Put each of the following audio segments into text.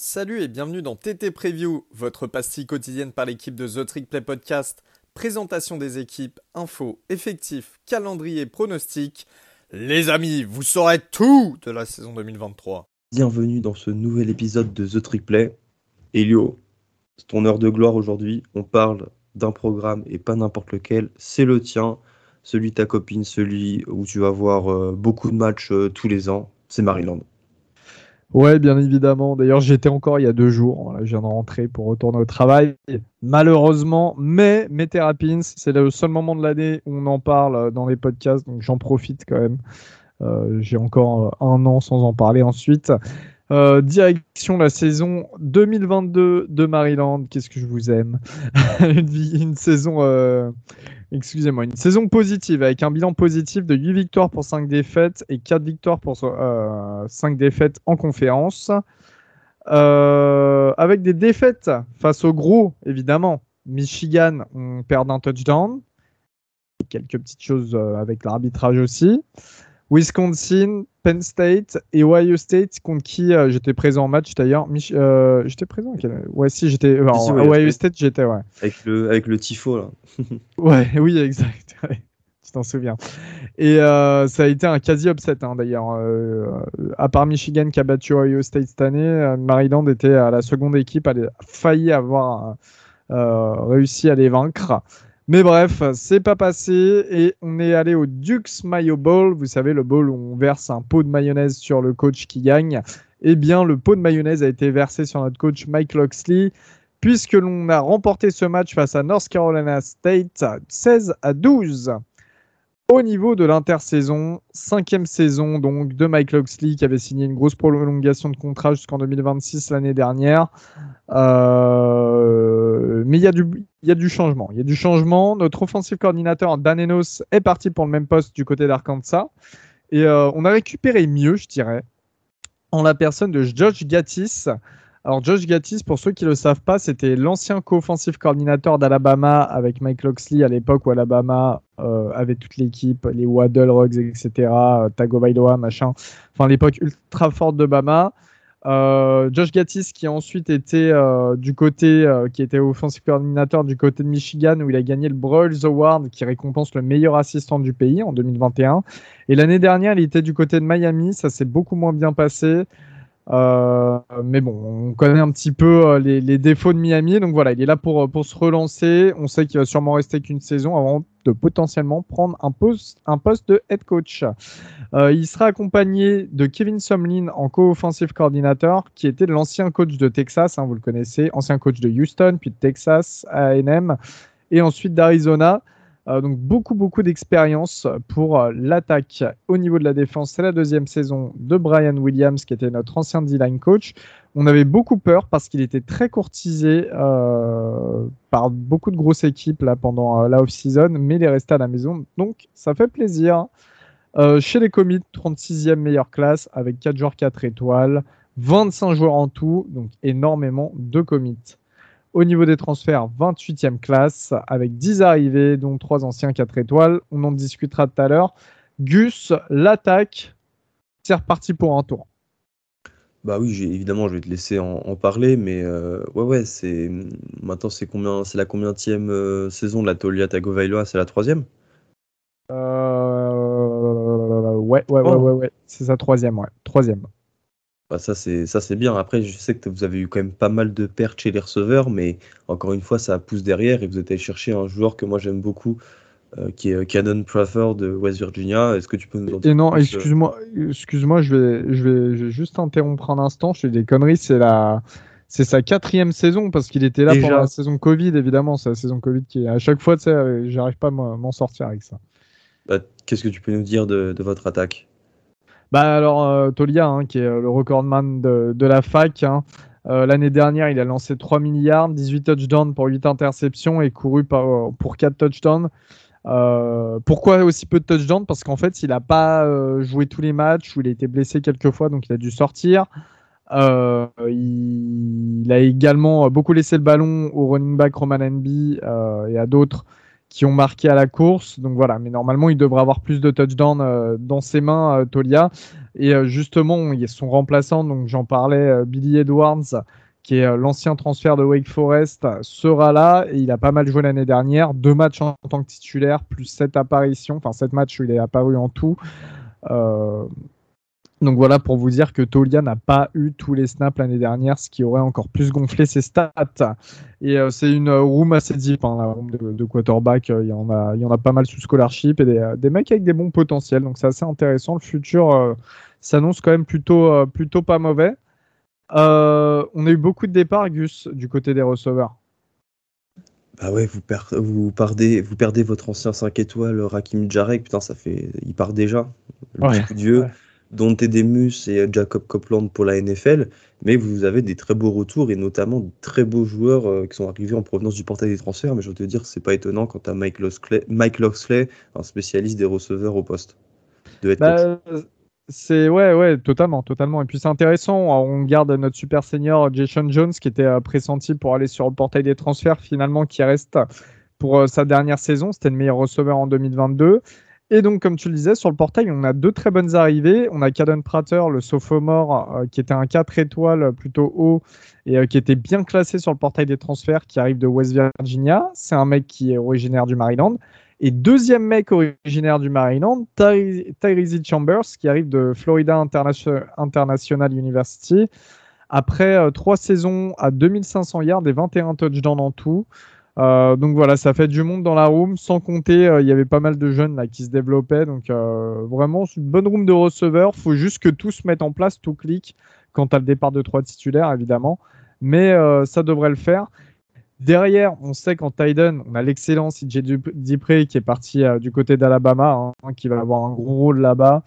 Salut et bienvenue dans TT Preview, votre pastille quotidienne par l'équipe de The Trick Play Podcast. Présentation des équipes, infos, effectifs, calendrier, pronostics. Les amis, vous saurez tout de la saison 2023. Bienvenue dans ce nouvel épisode de The Trick Play. Elio, c'est ton heure de gloire aujourd'hui. On parle d'un programme et pas n'importe lequel. C'est le tien, celui de ta copine, celui où tu vas voir euh, beaucoup de matchs euh, tous les ans. C'est Maryland. Ouais, bien évidemment. D'ailleurs, j'étais encore il y a deux jours. je viens de rentrer pour retourner au travail. Malheureusement, mais mes Terrapins, c'est le seul moment de l'année où on en parle euh, dans les podcasts, donc j'en profite quand même. Euh, j'ai encore euh, un an sans en parler ensuite. direction la saison 2022 de Maryland. Qu'est-ce que je vous aime? Une, une, saison excusez-moi, une saison positive avec un bilan positif de 8 victoires pour 5 défaites et 4 victoires pour 5 euh, défaites en conférence. Euh, avec des défaites face au gros, évidemment. Michigan, on perd un touchdown. quelques petites choses euh, avec l'arbitrage aussi. Wisconsin, Penn State et Ohio State contre qui euh, j'étais présent en match d'ailleurs. Euh, j'étais présent Ouais, si, j'étais. Ohio State, j'étais, ouais. Avec le, avec le tifo, là. ouais, oui, exact. tu t'en souviens. Et euh, ça a été un quasi-upset, hein, d'ailleurs. à part Michigan qui a battu Ohio State cette année, Maryland était à la seconde équipe, elle a failli avoir réussi à les vaincre. Mais bref, c'est pas passé et on est allé au Duke's Mayo Bowl. Vous savez, le bowl où on verse un pot de mayonnaise sur le coach qui gagne. Eh bien, le pot de mayonnaise a été versé sur notre coach Mike Loxley puisque l'on a remporté ce match face à North Carolina State 16 à 12. Au niveau de l'intersaison, cinquième saison donc de Mike Loxley qui avait signé une grosse prolongation de contrat jusqu'en 2026 l'année dernière. Euh, mais il y, a du, changement. Il y a du changement. Notre offensive coordinateur Dan Enos est parti pour le même poste du côté d'Arkansas. Et euh, on a récupéré mieux, je dirais, en la personne de Josh Gattis. Alors Josh Gattis, pour ceux qui ne le savent pas, c'était l'ancien co-offensive coordinateur d'Alabama avec Mike Loxley à l'époque où Alabama euh, avait toute l'équipe, les Waddle, Ruggs, etc., euh, Tago Bailoa, machin. Enfin, l'époque ultra forte de Bama. Euh, Josh Gattis qui a ensuite été du côté, qui était offensive coordinateur du côté de Michigan où il a gagné le Broyles Award qui récompense le meilleur assistant du pays en 2021. Et l'année dernière, il était du côté de Miami, ça s'est beaucoup moins bien passé. Euh, mais bon, on connaît un petit peu euh, les, défauts de Miami, donc voilà, il est là pour, euh, pour se relancer. On sait qu'il va sûrement rester qu'une saison avant de potentiellement prendre un poste, un poste de head coach. Il sera accompagné de Kevin Sumlin en co-offensive coordinator, qui était l'ancien coach de Texas, hein, vous le connaissez, ancien coach de Houston, puis de Texas A&M, et ensuite d'Arizona. Euh, donc beaucoup, beaucoup d'expérience pour euh, l'attaque. Au niveau de la défense, c'est la deuxième saison de Brian Williams, qui était notre ancien D-line coach. On avait beaucoup peur parce qu'il était très courtisé euh, par beaucoup de grosses équipes pendant la off-season, mais il est resté à la maison, donc ça fait plaisir. chez les commits, 36e meilleure classe avec 4 joueurs 4 étoiles, 25 joueurs en tout, donc énormément de commits. Au niveau des transferts, 28e classe, avec 10 arrivées, dont 3 anciens 4 étoiles. On en discutera tout à l'heure. Gus, l'attaque, c'est reparti pour un tour. Bah oui, évidemment, je vais te laisser en, parler, mais euh, ouais, ouais, c'est maintenant c'est combien, c'est la combienième euh, saison de la Tolia Tagovailoa C'est la troisième? Euh, Ouais, ouais, ouais, oh. ouais, ouais, c'est sa troisième, ouais, troisième. Bah, ça, c'est ça c'est bien. Après, je sais que vous avez eu quand même pas mal de pertes chez les receveurs, mais encore une fois, ça pousse derrière et vous êtes allé chercher un joueur que moi j'aime beaucoup, euh, qui est euh, Cannon Prather de West Virginia. Est-ce que tu peux nous en dire non, euh excuse-moi, excuse-moi, je vais, je vais, juste interrompre un instant. Je fais des conneries. C'est la, c'est sa quatrième saison parce qu'il était là pour la saison Covid, évidemment. C'est la saison Covid qui, à chaque fois, tu sais, j'arrive pas à m'en sortir avec ça. Bah, qu'est-ce que tu peux nous dire de votre attaque? Bah alors euh, Tolia, hein, qui est euh, le recordman de, de la fac, hein, euh, l'année dernière, il a lancé 3 milliards, 18 touchdowns pour 8 interceptions et couru pour 4 touchdowns. pourquoi aussi peu de touchdowns? Parce qu'en fait, il n'a pas joué tous les matchs ou il a été blessé quelques fois, donc il a dû sortir. il, il, a également beaucoup laissé le ballon au running back Roman NB et à d'autres qui ont marqué à la course. Donc voilà, mais normalement, il devrait avoir plus de touchdowns euh, dans ses mains, euh, Tolia. Et justement, y a son remplaçant, donc j'en parlais, Billy Edwards, qui est l'ancien transfert de Wake Forest, sera là. Et il a pas mal joué l'année dernière. Deux matchs en, tant que titulaire, plus sept apparitions. Enfin, sept matchs il est apparu en tout. Donc voilà pour vous dire que Tolia n'a pas eu tous les snaps l'année dernière, ce qui aurait encore plus gonflé ses stats. Et euh, c'est une room assez deep, hein, la room de, quarterback. Euh, il y, en a, il y en a pas mal sous scholarship et des, euh, des mecs avec des bons potentiels. Donc c'est assez intéressant. Le futur s'annonce quand même plutôt, plutôt pas mauvais. on a eu beaucoup de départs, Gus, du côté des receveurs. Bah ouais, vous, vous, perdez, vous perdez votre ancien 5 étoiles, Rakim Jarek. Putain, ça fait. Il part déjà. Le ouais, coup de vieux. Dante Demus et Jacob Copeland pour la NFL, mais vous avez des très beaux retours et notamment de très beaux joueurs euh, qui sont arrivés en provenance du portail des transferts. Mais je veux te dire, c'est pas étonnant quand tu as Mike Loxley, Mike Loxley, un spécialiste des receveurs au poste de bah, C'est ouais, ouais, totalement, totalement. Et puis c'est intéressant. On garde notre super senior Jason Jones qui était euh, pressenti pour aller sur le portail des transferts, finalement qui reste pour euh, sa dernière saison. C'était le meilleur receveur en 2022. Et donc, comme tu le disais, sur le portail, on a deux très bonnes arrivées. On a Caden Prater, le sophomore, euh, qui était un 4 étoiles plutôt haut et euh, qui était bien classé sur le portail des transferts, qui arrive de West Virginia. C'est un mec qui est originaire du Maryland. Et deuxième mec originaire du Maryland, Tyrese Chambers, qui arrive de Florida International University. Après euh, trois saisons à 2500 yards et 21 touchdowns en tout. Euh, donc voilà, ça fait du monde dans la room, sans compter, euh, il y avait pas mal de jeunes là qui se développaient. Donc euh, vraiment, c'est une bonne room de receveurs. faut juste que tout se mette en place, tout clique quand à le départ de trois titulaires, évidemment. Mais ça devrait le faire. Derrière, on sait qu'en Titan, on a l'excellent CJ Dupré qui est parti du côté d'Alabama, hein, qui va avoir un gros rôle là-bas.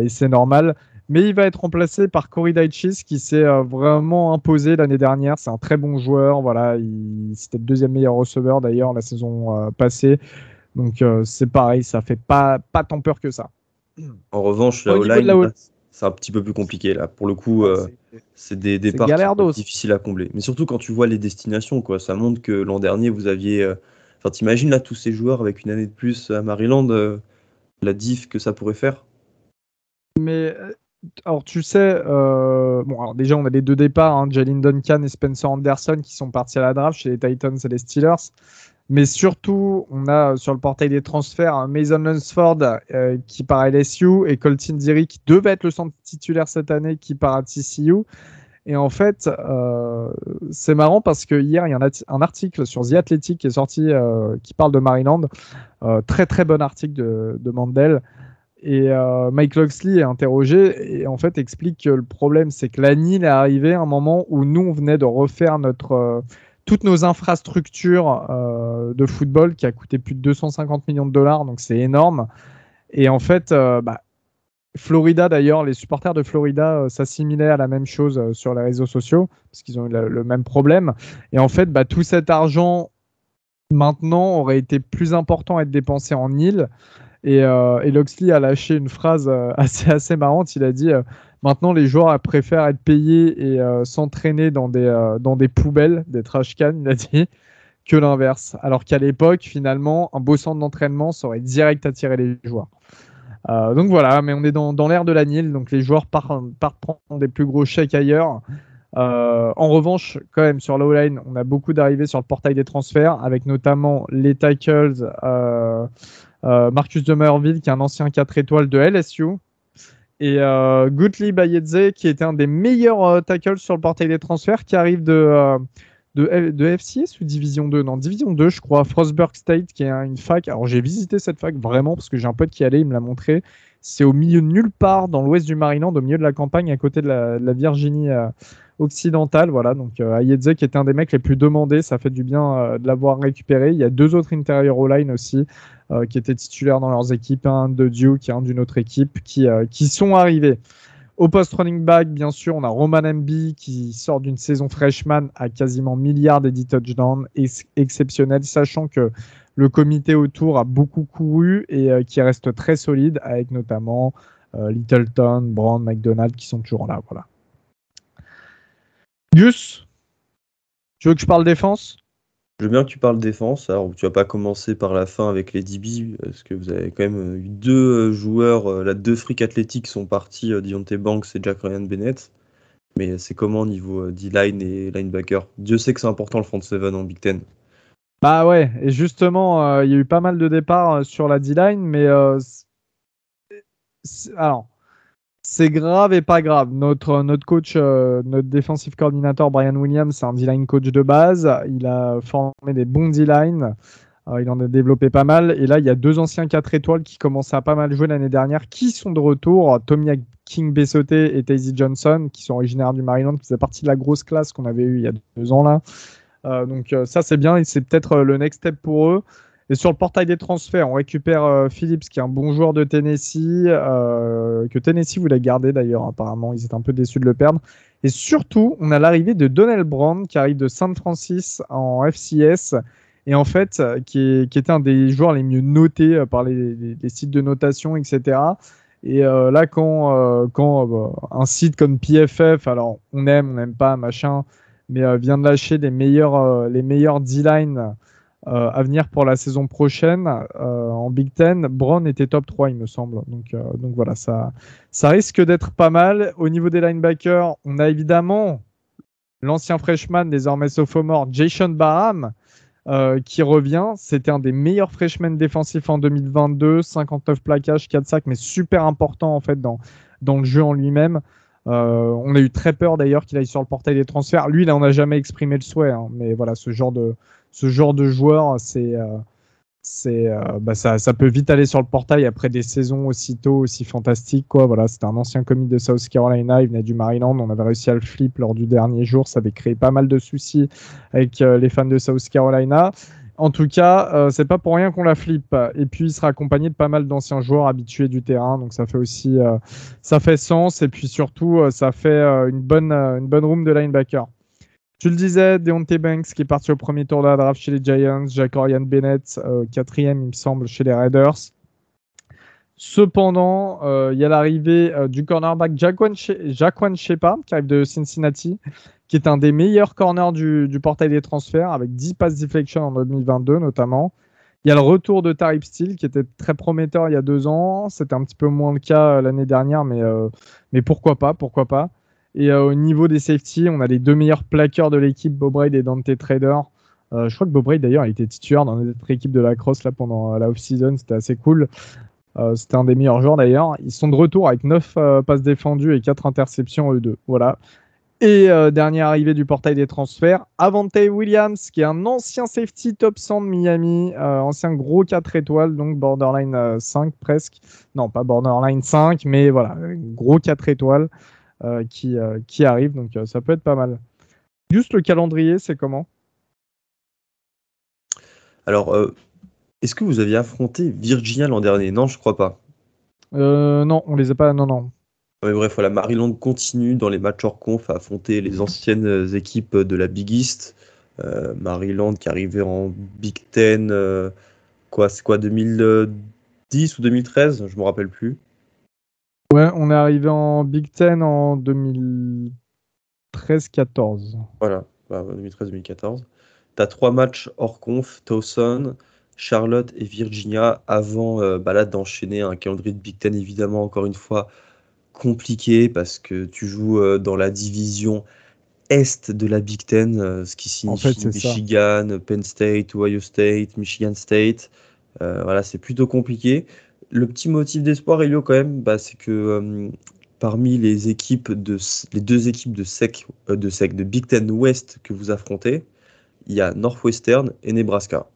et c'est normal. Mais il va être remplacé par Corey Daichis qui s'est euh, vraiment imposé l'année dernière. C'est un très bon joueur. Voilà, c'était le deuxième meilleur receveur d'ailleurs la saison euh, passée. Donc euh, c'est pareil, ça fait pas, pas tant peur que ça. En revanche, la O-line, c'est un petit peu plus compliqué là. Pour le coup, c'est des départs difficiles à combler. Mais surtout quand tu vois les destinations, quoi. Ça montre que l'an dernier, vous aviez. Enfin, t'imagines là tous ces joueurs avec une année de plus à Maryland, la diff que ça pourrait faire? Mais alors tu sais, euh, bon alors déjà on a les deux départs, hein, Jalen Duncan et Spencer Anderson qui sont partis à la draft chez les Titans et les Steelers. Mais surtout, on a sur le portail des transferts Mason Lunsford euh, qui part à LSU et Colton Diri qui devait être le centre titulaire cette année qui part à TCU. Et en fait, euh, c'est marrant parce que hier, il y a un, article sur The Athletic qui est sorti qui parle de Maryland. très très bon article de, de Mandel et euh, Mike Loxley est interrogé et en fait explique que le problème c'est que la NIL est arrivée à un moment où nous on venait de refaire notre euh, toutes nos infrastructures euh, de football qui a coûté plus de 250 millions de dollars donc c'est énorme. Et en fait bah, Florida d'ailleurs les supporters de Florida s'assimilaient à la même chose sur les réseaux sociaux parce qu'ils ont eu le, même problème. Et en fait bah, tout cet argent maintenant aurait été plus important à être dépensé en NIL et, euh, Loxley a lâché une phrase euh, assez, assez marrante. Il a dit euh, Maintenant, les joueurs préfèrent être payés et s'entraîner dans, des dans des poubelles, des trash cans, il a dit, que l'inverse. Alors qu'à l'époque, finalement, un beau centre d'entraînement, ça aurait direct attiré les joueurs. donc voilà, mais on est dans, dans l'ère de la Nil, donc les joueurs partent, prendre des plus gros chèques ailleurs. en revanche, quand même, sur l'O-line, on a beaucoup d'arrivées sur le portail des transferts, avec notamment les tackles. Euh, Marcus Demerville, qui est un ancien 4 étoiles de LSU. Et euh, Gutli qui était un des meilleurs euh, tackles sur le portail des transferts, qui arrive de, euh, de, de, FCS ou Division 2 Non, Division 2, je crois. Frostburg State, qui est une fac. Alors, j'ai visité cette fac vraiment parce que j'ai un pote qui allait, il me l'a montré. C'est au milieu de nulle part dans l'ouest du Maryland, au milieu de la campagne, à côté de la, Virginie occidentale. Voilà, donc euh, Ayedze qui était un des mecs les plus demandés, ça fait du bien euh, de l'avoir récupéré. Il y a deux autres intérieurs au line aussi euh, qui étaient titulaires dans leurs équipes, un de Duke et un d'une autre équipe qui, qui sont arrivés. Au post running back, bien sûr, on a Roman MB qui sort d'une saison freshman à quasiment milliard d'edit touchdowns, exceptionnel, sachant que le comité autour a beaucoup couru et qui reste très solide, avec notamment Littleton, Brown, McDonald qui sont toujours là. Voilà. Gus, tu veux que je parle défense? Je veux bien que tu parles défense. Alors, tu vas pas commencer par la fin avec les DB, parce que vous avez quand même eu deux joueurs, là, deux freaks athlétiques sont partis, Dionte Banks et Jack Ryan Bennett. Mais c'est comment au niveau D-line et linebacker? Dieu sait que c'est important le front seven en Big Ten. Bah ouais, et justement, il y a eu pas mal de départs sur la D-line, mais alors, c'est grave et pas grave. Notre, notre coach, euh, notre défensif coordinateur Brian Williams, c'est un D-line coach de base. Il a formé des bons D-line. Euh, il en a développé pas mal. Et là, il y a deux anciens 4 étoiles qui commencent à pas mal jouer l'année dernière, qui sont de retour. Tommy King Bessoté et Tazy Johnson, qui sont originaires du Maryland, qui faisaient partie de la grosse classe qu'on avait eue il y a deux ans là. Euh, donc ça, c'est bien et c'est peut-être le next step pour eux. Et sur le portail des transferts, on récupère euh, Phillips, qui est un bon joueur de Tennessee, euh, que Tennessee voulait garder d'ailleurs, apparemment. Ils étaient un peu déçus de le perdre. Et surtout, on a l'arrivée de Donnell Brown, qui arrive de San Francisco en FCS. Et en fait, qui, était un des joueurs les mieux notés euh, par les, sites de notation, etc. Et là, quand, quand un site comme PFF, alors on aime, on n'aime pas, machin, mais vient de lâcher les meilleurs, les meilleurs D-line euh, à venir pour la saison prochaine euh, en Big Ten. Brown était top 3, il me semble. Donc, euh, donc voilà, ça, ça risque d'être pas mal. Au niveau des linebackers, on a évidemment l'ancien freshman, désormais sophomore, Jason Barham, qui revient. C'était un des meilleurs freshmen défensifs en 2022. 59 plaquages, 4 sacs, mais super important en fait dans, dans le jeu en lui-même. On a eu très peur d'ailleurs qu'il aille sur le portail des transferts. Lui, là, on n'a jamais exprimé le souhait, hein, mais voilà, ce genre de, ce genre de joueur, c'est euh, euh, bah ça, ça, peut vite aller sur le portail après des saisons aussi tôt, aussi fantastiques. Quoi. Voilà, c'était un ancien comique de South Carolina, il venait du Maryland, on avait réussi à le flip lors du dernier jour, ça avait créé pas mal de soucis avec euh, les fans de South Carolina. En tout cas, c'est pas pour rien qu'on la flip. Et puis, il sera accompagné de pas mal d'anciens joueurs habitués du terrain, donc ça fait aussi, ça fait sens. Et puis surtout, ça fait une bonne, une bonne room de linebacker. Tu le disais, Deontay Banks qui est parti au premier tour de la draft chez les Giants, Jacorian Bennett, euh, quatrième, il me semble, chez les Raiders. Cependant, euh, il y a l'arrivée euh, du cornerback Jaquan Shepard qui arrive de Cincinnati, qui est un des meilleurs corners du, portail des transferts, avec 10 passes deflection en 2022 notamment. Il y a le retour de Tarif Steele qui était très prometteur il y a deux ans. C'était un petit peu moins le cas l'année dernière, mais, pourquoi pas, pourquoi pas. Et euh, au niveau des safety, on a les deux meilleurs plaqueurs de l'équipe, Bob et Dante Trader. Euh, je crois que Bob d'ailleurs, il était titulaire dans notre équipe de la crosse là pendant euh, la off-season, c'était assez cool. C'était un des meilleurs joueurs d'ailleurs. Ils sont de retour avec 9 passes défendues et 4 interceptions eux deux. Voilà. Et dernière arrivée du portail des transferts, Avante Williams, qui est un ancien safety top 100 de Miami, ancien gros 4 étoiles, donc borderline 5 presque. Non, pas borderline 5, mais voilà, gros 4 étoiles. Euh, qui, euh, qui arrive. Donc euh, ça peut être pas mal. Juste le calendrier, c'est comment? Alors, est-ce que vous aviez affronté Virginia l'an dernier? Non, je crois pas. non, on les a pas. Non, non. Mais bref, voilà, Maryland continue dans les matchs hors conf à affronter les anciennes équipes de la Big East. Maryland qui arrivait en Big Ten, quoi, c'est quoi, 2010 ou 2013 Je me rappelle plus. Ouais, on est arrivé en Big Ten en 2013-14. Voilà, 2013-2014. Tu as trois matchs hors conf, Towson, Charlotte et Virginia, avant euh, bah d'enchaîner un calendrier de Big Ten, évidemment, encore une fois, compliqué parce que tu joues euh, dans la division est de la Big Ten, euh, ce qui signifie Michigan, Penn State, Ohio State, Michigan State. voilà, c'est plutôt compliqué. Le petit motif d'espoir, Elio, quand même, bah, c'est que parmi les équipes de les deux équipes de SEC, de SEC, de Big Ten West que vous affrontez, il y a Northwestern et Nebraska,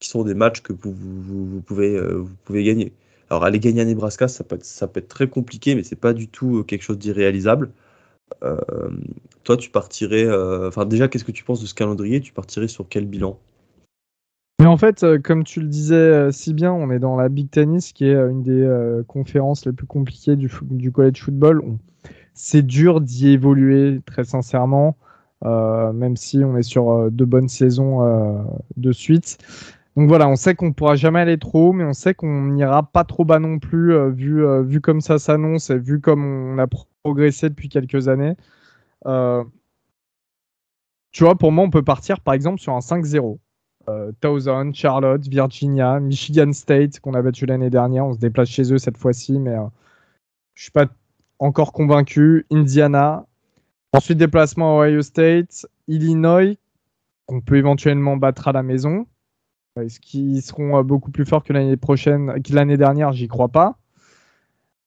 qui sont des matchs que vous, pouvez, euh, vous pouvez gagner. Alors aller gagner à Nebraska, ça peut être, très compliqué, mais c'est pas du tout quelque chose d'irréalisable. toi, tu partirais. Enfin, déjà, qu'est-ce que tu penses de ce calendrier? Tu partirais sur quel bilan? Mais en fait, euh, comme tu le disais euh, si bien, on est dans la Big Tennis, qui est euh, une des conférences les plus compliquées du, du college football. C'est dur d'y évoluer, très sincèrement, même si on est sur deux bonnes saisons de suite. Donc voilà, on sait qu'on ne pourra jamais aller trop haut, mais on sait qu'on n'ira pas trop bas non plus, vu, vu comme ça s'annonce et vu comme on a progressé depuis quelques années. tu vois, pour moi, on peut partir par exemple sur un 5-0. Euh, Thousand, Charlotte, Virginia, Michigan State, qu'on a battu l'année dernière. On se déplace chez eux cette fois-ci, mais euh, je suis pas encore convaincu. Indiana. Ensuite, déplacement à Ohio State, Illinois, qu'on peut éventuellement battre à la maison. Est-ce qu'ils seront euh, beaucoup plus forts que l'année dernière J'y crois pas.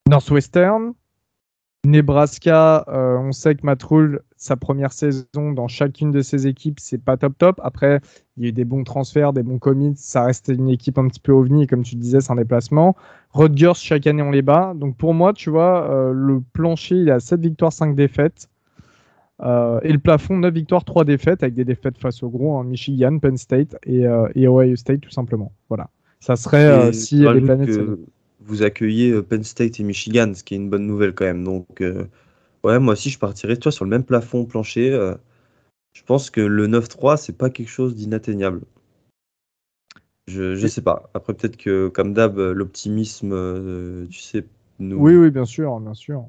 Northwestern, Nebraska, euh, on sait que Matt Rule, sa première saison dans chacune de ses équipes, c'est pas top top. Après, il y a eu des bons transferts, des bons commits. Ça reste une équipe un petit peu ovni, comme tu disais, c'est un déplacement. Rutgers, chaque année, on les bat. Donc pour moi, tu vois, euh, le plancher, il a 7 victoires, 5 défaites. Euh, et le plafond, 9 victoires, 3 défaites, avec des défaites face au gros, hein, Michigan, Penn State et, et, Ohio State, tout simplement. Voilà. Ça serait si les planètes. Que vous accueillez Penn State et Michigan, ce qui est une bonne nouvelle quand même. Donc, ouais, moi aussi, je partirais toi sur le même plafond plancher. je pense que le 9-3, c'est pas quelque chose d'inatteignable. Je, je sais pas. Après, peut-être que, comme d'hab, l'optimisme, tu sais, nous. Oui, oui, bien sûr, bien sûr.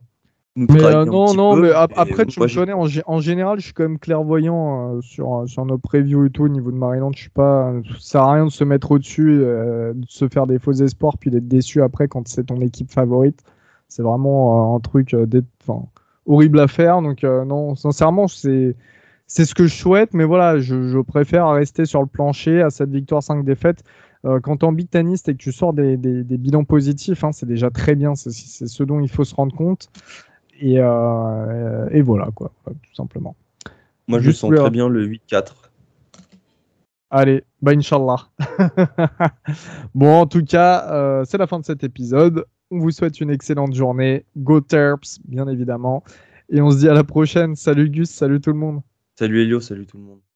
Mais euh, non, non, mais après, tu me connais, en, général, je suis quand même clairvoyant euh, sur, sur nos previews et tout au niveau de Maryland. Je suis pas, ça sert à rien de se mettre au-dessus, euh, de se faire des faux espoirs, puis d'être déçu après quand c'est ton équipe favorite. C'est vraiment un truc horrible à faire. Donc, non, sincèrement, c'est. C'est ce que je souhaite, mais voilà, je, je, préfère rester sur le plancher à cette victoire 5 défaites. quand tu es ambitaniste et que tu sors des, des, des bilans positifs, hein, c'est déjà très bien, c'est ce dont il faut se rendre compte. Euh, et, voilà, quoi, tout simplement. Moi, je sens très bien le 8-4. Allez, bah Inch'Allah. bon, en tout cas, euh, c'est la fin de cet épisode. On vous souhaite une excellente journée. Go Terps, bien évidemment. Et on se dit à la prochaine. Salut Gus, salut tout le monde. Salut Elio, salut tout le monde.